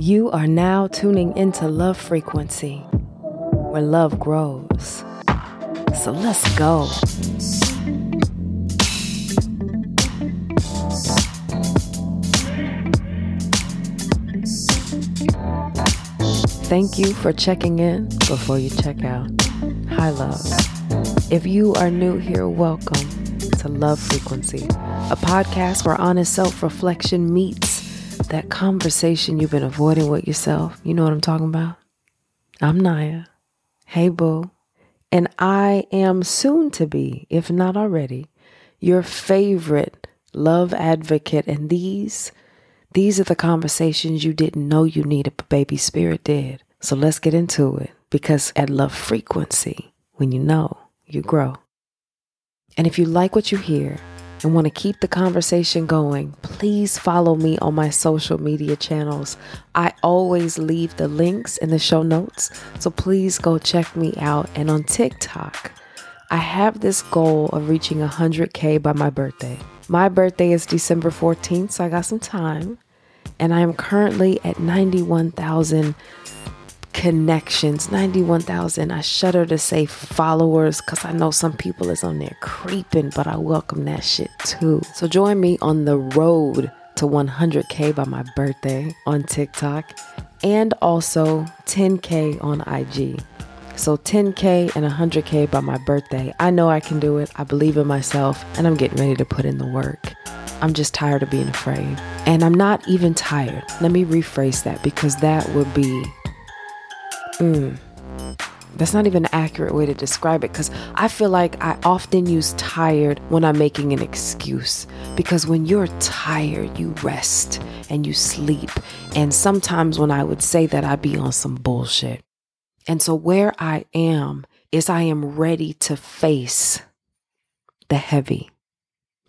You are now tuning into Love Frequency, where love grows. So let's go. Thank you for checking in before you check out. Hi, love. If you are new here, welcome to Love Frequency, a podcast where honest self reflection meets that conversation you've been avoiding with yourself. You know what I'm talking about? I'm Naya. Hey, boo. And I am soon to be, if not already, your favorite love advocate. And these these are the conversations you didn't know you needed, but baby spirit did. So let's get into it because at love frequency, when you know, you grow. And if you like what you hear and want to keep the conversation going, please follow me on my social media channels. I always leave the links in the show notes, so please go check me out. And on TikTok, I have this goal of reaching 100K by my birthday. My birthday is December 14th, so I got some time. And I am currently at 91,000 connections, 91,000. I shudder to say followers because I know some people is on there creeping, but I welcome that shit too. So join me on the road to 100K by my birthday on TikTok and also 10K on IG. So 10K and 100K by my birthday. I know I can do it. I believe in myself and I'm getting ready to put in the work. I'm just tired of being afraid. And I'm not even tired. Let me rephrase that because that would be. Mm, that's not even an accurate way to describe it because I feel like I often use tired when I'm making an excuse. Because when you're tired, you rest and you sleep. And sometimes when I would say that, I'd be on some bullshit. And so where I am is I am ready to face the heavy.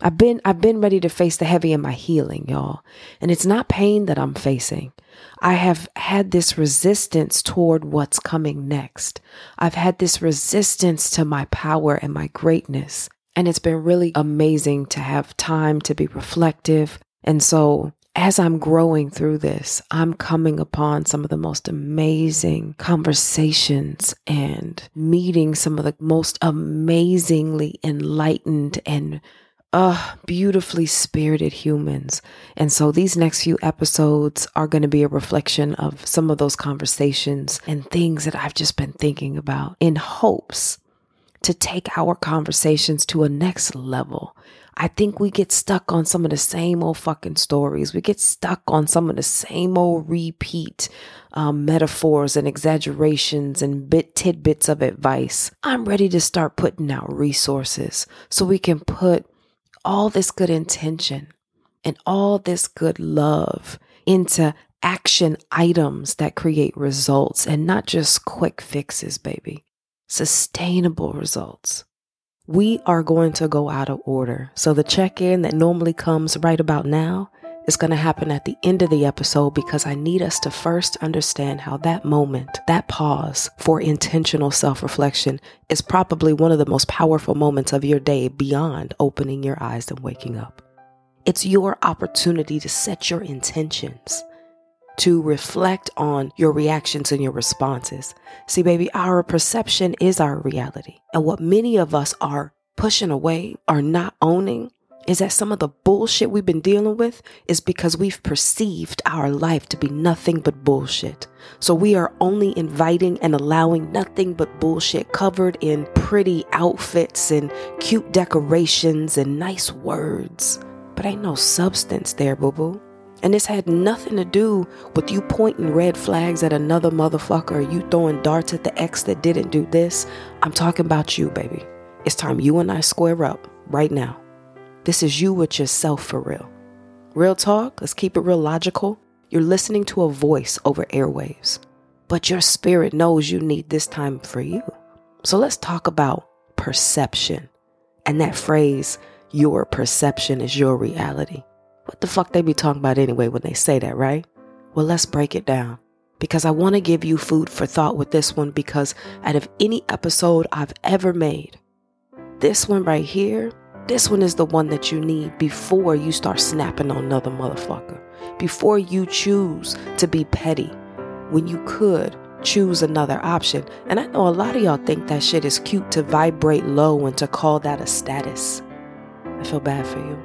I've been I've been ready to face the heavy in my healing, y'all. And it's not pain that I'm facing. I have had this resistance toward what's coming next. I've had this resistance to my power and my greatness. And it's been really amazing to have time to be reflective. And so as I'm growing through this, I'm coming upon some of the most amazing conversations and meeting some of the most amazingly enlightened and uh, beautifully spirited humans. And so these next few episodes are going to be a reflection of some of those conversations and things that I've just been thinking about in hopes to take our conversations to a next level. I think we get stuck on some of the same old fucking stories. We get stuck on some of the same old repeat um, metaphors and exaggerations and bit tidbits of advice. I'm ready to start putting out resources so we can put all this good intention and all this good love into action items that create results and not just quick fixes, baby. Sustainable results. We are going to go out of order. So the check in that normally comes right about now is going to happen at the end of the episode because I need us to first understand how that moment, that pause for intentional self reflection is probably one of the most powerful moments of your day beyond opening your eyes and waking up. It's your opportunity to set your intentions, to reflect on your reactions and your responses. See, baby, our perception is our reality. And what many of us are pushing away, are not owning, is that some of the bullshit we've been dealing with is because we've perceived our life to be nothing but bullshit. So we are only inviting and allowing nothing but bullshit covered in pretty outfits and cute decorations and nice words. But ain't no substance there, boo boo. And this had nothing to do with you pointing red flags at another motherfucker you throwing darts at the ex that didn't do this. I'm talking about you, baby. It's time you and I square up right now. This is you with yourself for real. Real talk, let's keep it real logical. You're listening to a voice over airwaves, but your spirit knows you need this time for you. So let's talk about perception and that phrase, your perception is your reality. What the fuck they be talking about anyway when they say that, right? Well, let's break it down because I want to give you food for thought with this one because out of any episode I've ever made, this one right here this one is the one that you need before you start snapping on another motherfucker. before you choose to be petty when you could choose another option. And I know a lot of y'all think that shit is cute to vibrate low and to call that a status. I feel bad for you.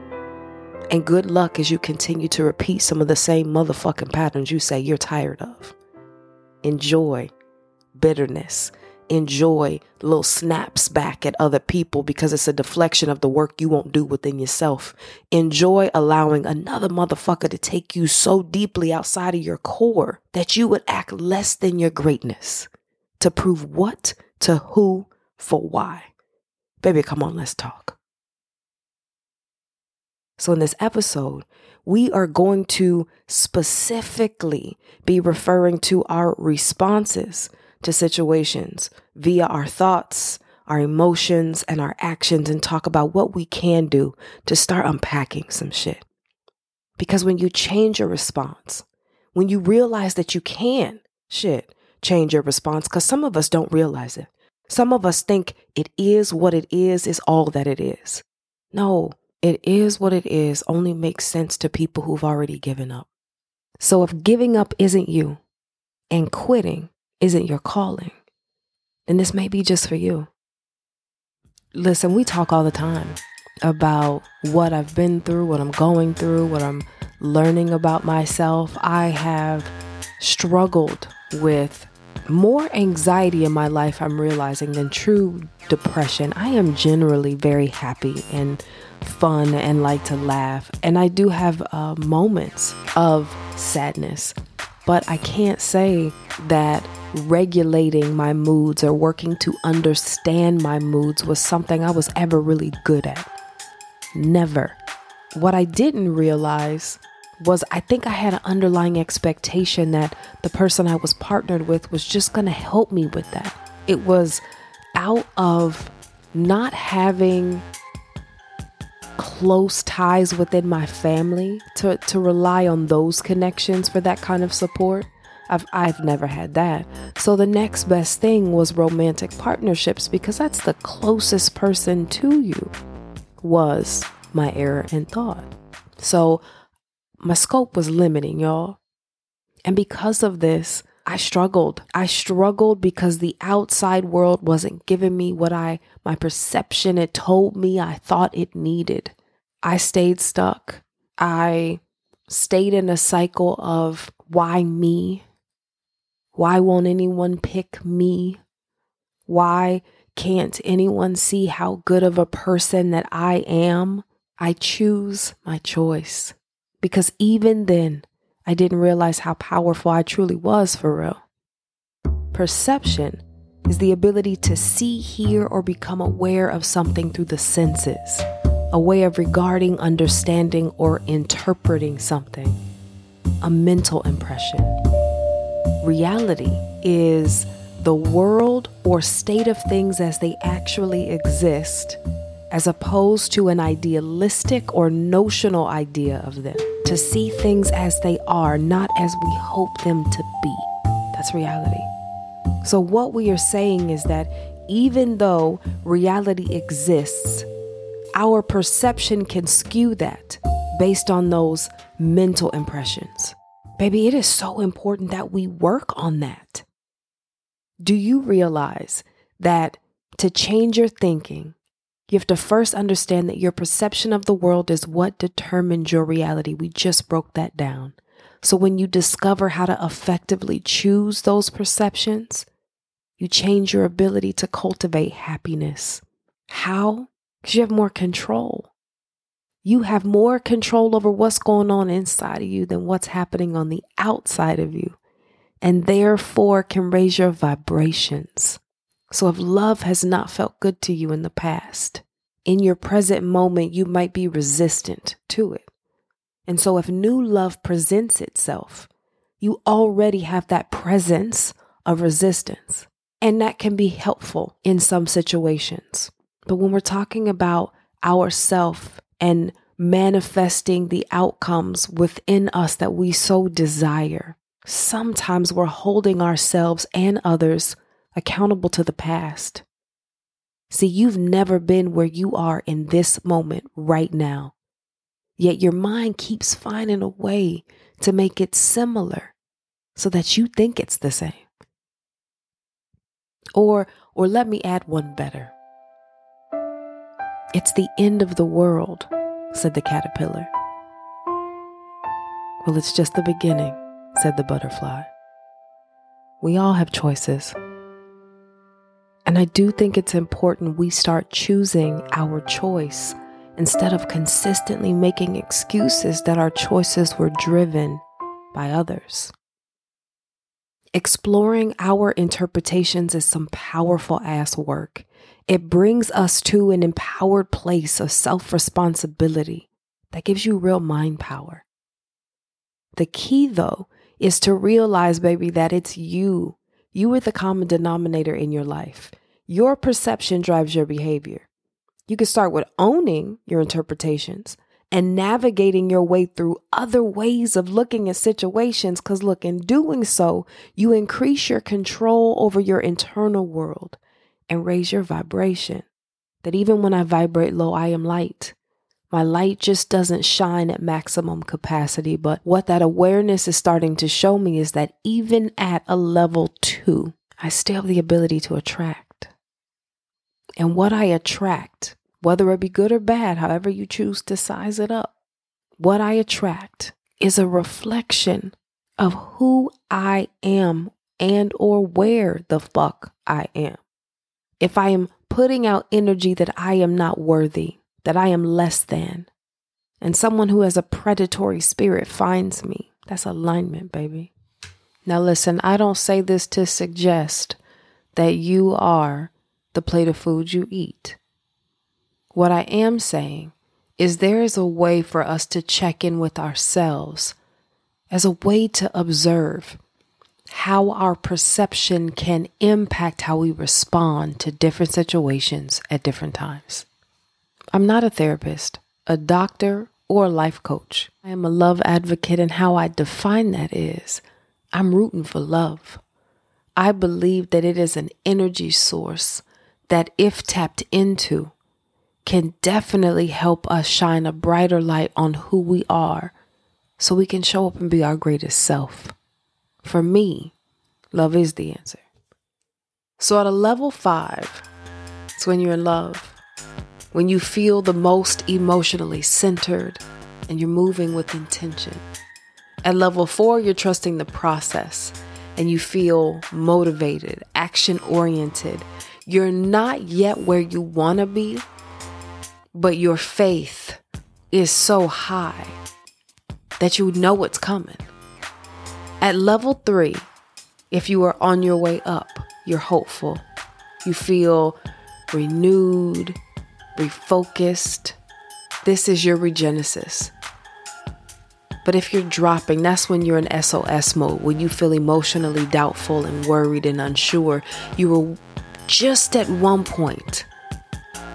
And good luck as you continue to repeat some of the same motherfucking patterns you say you're tired of. Enjoy bitterness enjoy little snaps back at other people because it's a deflection of the work you won't do within yourself. Enjoy allowing another motherfucker to take you so deeply outside of your core that you would act less than your greatness to prove what to who for why. Baby, come on, let's talk. So, in this episode, we are going to specifically be referring to our responses to situations via our thoughts, our emotions, and our actions and talk about what we can do to start unpacking some shit. Because when you change your response, when you realize that you can, shit, change your response, because some of us don't realize it. Some of us think it is what it is, is all that it is. No, it is what it is only makes sense to people who've already given up. So if giving up isn't you and quitting isn't your calling, then this may be just for you. Listen, we talk all the time about what I've been through, what I'm going through, what I'm learning about myself. I have struggled with more anxiety in my life, I'm realizing, than true depression. I am generally very happy and fun and like to laugh. And I do have uh, moments of sadness, but I can't say that regulating my moods or working to understand my moods was something I was ever really good at. Never. What I didn't realize was I think I had an underlying expectation that the person I was partnered with was just going to help me with that. It was out of not having close ties within my family to, to rely on those connections for that kind of support. I've, I've never had that. So the next best thing was romantic partnerships because that's the closest person to you, was my error in thought. So my scope was limiting, y'all. And because of this, I struggled. I struggled because the outside world wasn't giving me what I, my perception it told me I thought it needed. I stayed stuck. I stayed in a cycle of why me? Why won't anyone pick me? Why can't anyone see how good of a person that I am? I choose my choice. Because even then, I didn't realize how powerful I truly was for real. Perception is the ability to see, hear, or become aware of something through the senses, a way of regarding, understanding, or interpreting something, a mental impression. Reality is the world or state of things as they actually exist, as opposed to an idealistic or notional idea of them. To see things as they are, not as we hope them to be. That's reality. So, what we are saying is that even though reality exists, our perception can skew that based on those mental impressions. Baby, it is so important that we work on that. Do you realize that to change your thinking, you have to first understand that your perception of the world is what determines your reality. We just broke that down. So when you discover how to effectively choose those perceptions, you change your ability to cultivate happiness. How? Because you have more control. You have more control over what's going on inside of you than what's happening on the outside of you, and therefore can raise your vibrations. So, if love has not felt good to you in the past, in your present moment, you might be resistant to it. And so, if new love presents itself, you already have that presence of resistance. And that can be helpful in some situations. But when we're talking about ourself and manifesting the outcomes within us that we so desire. Sometimes we're holding ourselves and others accountable to the past. See, you've never been where you are in this moment right now. Yet your mind keeps finding a way to make it similar so that you think it's the same. Or, or let me add one better. It's the end of the world, said the caterpillar. Well, it's just the beginning, said the butterfly. We all have choices. And I do think it's important we start choosing our choice instead of consistently making excuses that our choices were driven by others. Exploring our interpretations is some powerful ass work. It brings us to an empowered place of self responsibility that gives you real mind power. The key, though, is to realize, baby, that it's you. You are the common denominator in your life. Your perception drives your behavior. You can start with owning your interpretations and navigating your way through other ways of looking at situations. Because, look, in doing so, you increase your control over your internal world and raise your vibration. That even when I vibrate low, I am light. My light just doesn't shine at maximum capacity. But what that awareness is starting to show me is that even at a level two, I still have the ability to attract. And what I attract whether it be good or bad, however you choose to size it up. What I attract is a reflection of who I am and or where the fuck I am. If I am putting out energy that I am not worthy, that I am less than, and someone who has a predatory spirit finds me, that's alignment, baby. Now, listen, I don't say this to suggest that you are the plate of food you eat. What I am saying is there is a way for us to check in with ourselves as a way to observe how our perception can impact how we respond to different situations at different times. I'm not a therapist, a doctor, or a life coach. I am a love advocate, and how I define that is I'm rooting for love. I believe that it is an energy source that, if tapped into, can definitely help us shine a brighter light on who we are so we can show up and be our greatest self. For me, love is the answer. So, at a level five, it's when you're in love, when you feel the most emotionally centered and you're moving with intention. At level four, you're trusting the process and you feel motivated, action oriented. You're not yet where you want to be, but your faith is so high that you know what's coming. At level three, if you are on your way up, you're hopeful. You feel renewed, refocused. This is your regenesis. But if you're dropping, that's when you're in SOS mode, when you feel emotionally doubtful and worried and unsure. You were just at one point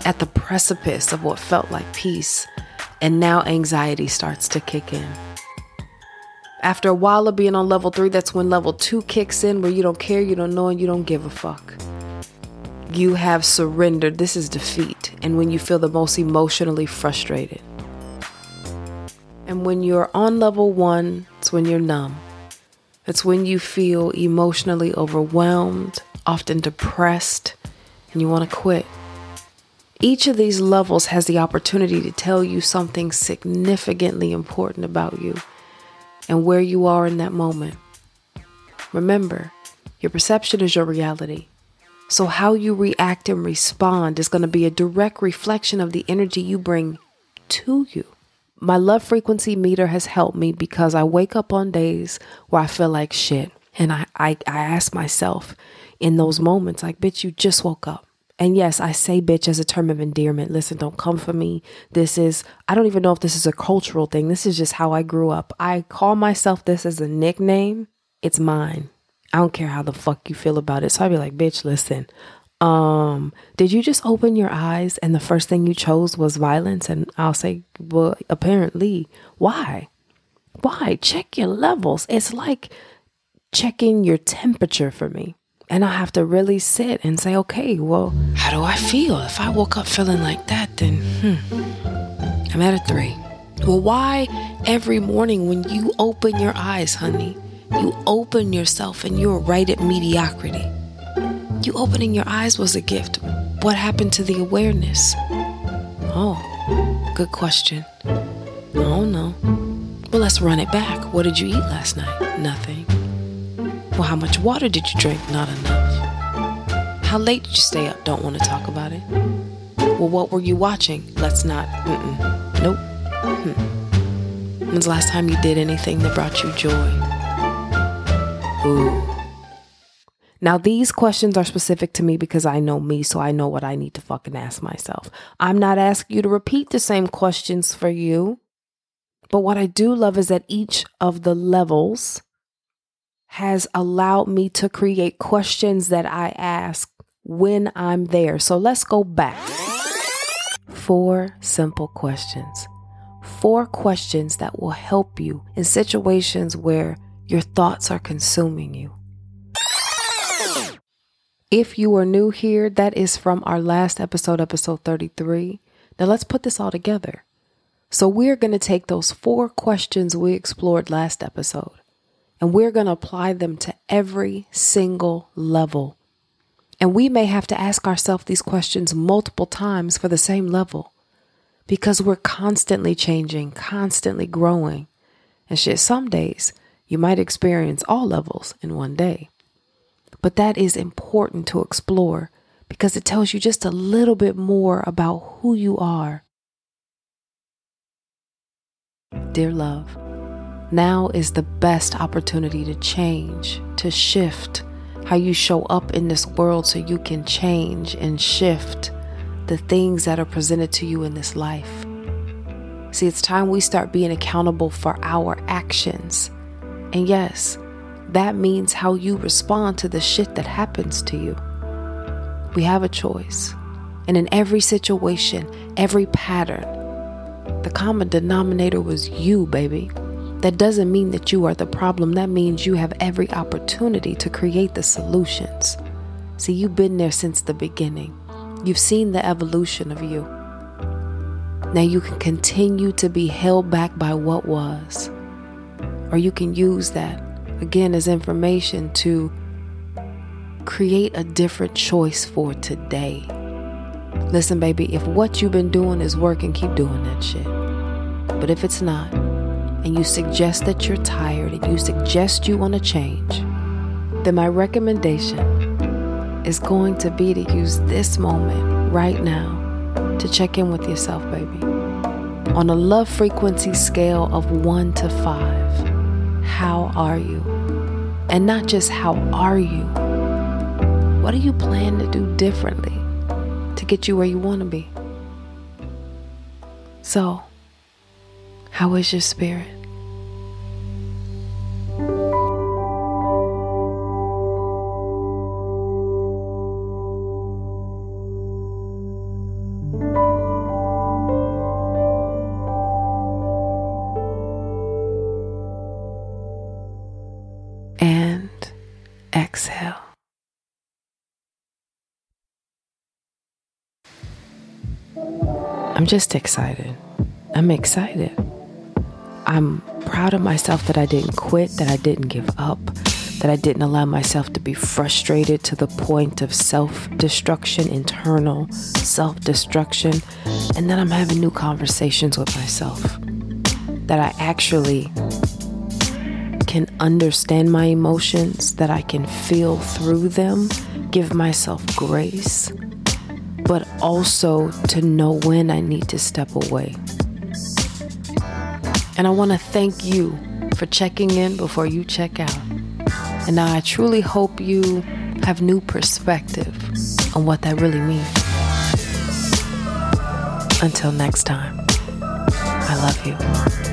at the precipice of what felt like peace, and now anxiety starts to kick in. After a while of being on level three, that's when level two kicks in, where you don't care, you don't know, and you don't give a fuck. You have surrendered. This is defeat. And when you feel the most emotionally frustrated. And when you're on level one, it's when you're numb. It's when you feel emotionally overwhelmed, often depressed, and you want to quit. Each of these levels has the opportunity to tell you something significantly important about you and where you are in that moment. Remember, your perception is your reality. So, how you react and respond is going to be a direct reflection of the energy you bring to you. My love frequency meter has helped me because I wake up on days where I feel like shit. And I, I, I ask myself in those moments, like, bitch, you just woke up. And yes, I say bitch as a term of endearment. Listen, don't come for me. This is, I don't even know if this is a cultural thing. This is just how I grew up. I call myself this as a nickname. It's mine. I don't care how the fuck you feel about it. So I'd be like, bitch, listen. Um, did you just open your eyes and the first thing you chose was violence? And I'll say, well, apparently. Why? Why? Check your levels. It's like checking your temperature for me. And I have to really sit and say, okay, well, how do I feel? If I woke up feeling like that, then hmm, I'm at a three. Well, why every morning when you open your eyes, honey, you open yourself and you're right at mediocrity? You opening your eyes was a gift. What happened to the awareness? Oh, good question. Oh no. Well, let's run it back. What did you eat last night? Nothing. Well, how much water did you drink? Not enough. How late did you stay up? Don't want to talk about it. Well, what were you watching? Let's not. Mm-mm. Nope. Hmm. When's the last time you did anything that brought you joy? Ooh. Now, these questions are specific to me because I know me, so I know what I need to fucking ask myself. I'm not asking you to repeat the same questions for you. But what I do love is that each of the levels has allowed me to create questions that I ask when I'm there. So let's go back. Four simple questions. Four questions that will help you in situations where your thoughts are consuming you. If you are new here, that is from our last episode, episode 33. Now let's put this all together. So, we're going to take those four questions we explored last episode and we're going to apply them to every single level. And we may have to ask ourselves these questions multiple times for the same level because we're constantly changing, constantly growing. And shit, some days you might experience all levels in one day. But that is important to explore because it tells you just a little bit more about who you are. Dear love, now is the best opportunity to change, to shift how you show up in this world so you can change and shift the things that are presented to you in this life. See, it's time we start being accountable for our actions. And yes, that means how you respond to the shit that happens to you. We have a choice. And in every situation, every pattern, the common denominator was you, baby. That doesn't mean that you are the problem. That means you have every opportunity to create the solutions. See, you've been there since the beginning. You've seen the evolution of you. Now you can continue to be held back by what was, or you can use that again as information to create a different choice for today. Listen, baby, if what you've been doing is working, keep doing that shit. But if it's not, and you suggest that you're tired and you suggest you want to change, then my recommendation is going to be to use this moment right now to check in with yourself, baby. On a love frequency scale of one to five, how are you? And not just how are you, what do you plan to do differently to get you where you want to be? So, how is your spirit? Exhale. I'm just excited. I'm excited. I'm proud of myself that I didn't quit, that I didn't give up, that I didn't allow myself to be frustrated to the point of self destruction, internal self destruction, and that I'm having new conversations with myself. That I actually can understand my emotions, that I can feel through them, give myself grace, but also to know when I need to step away. And I want to thank you for checking in before you check out. And I truly hope you have new perspective on what that really means. Until next time, I love you.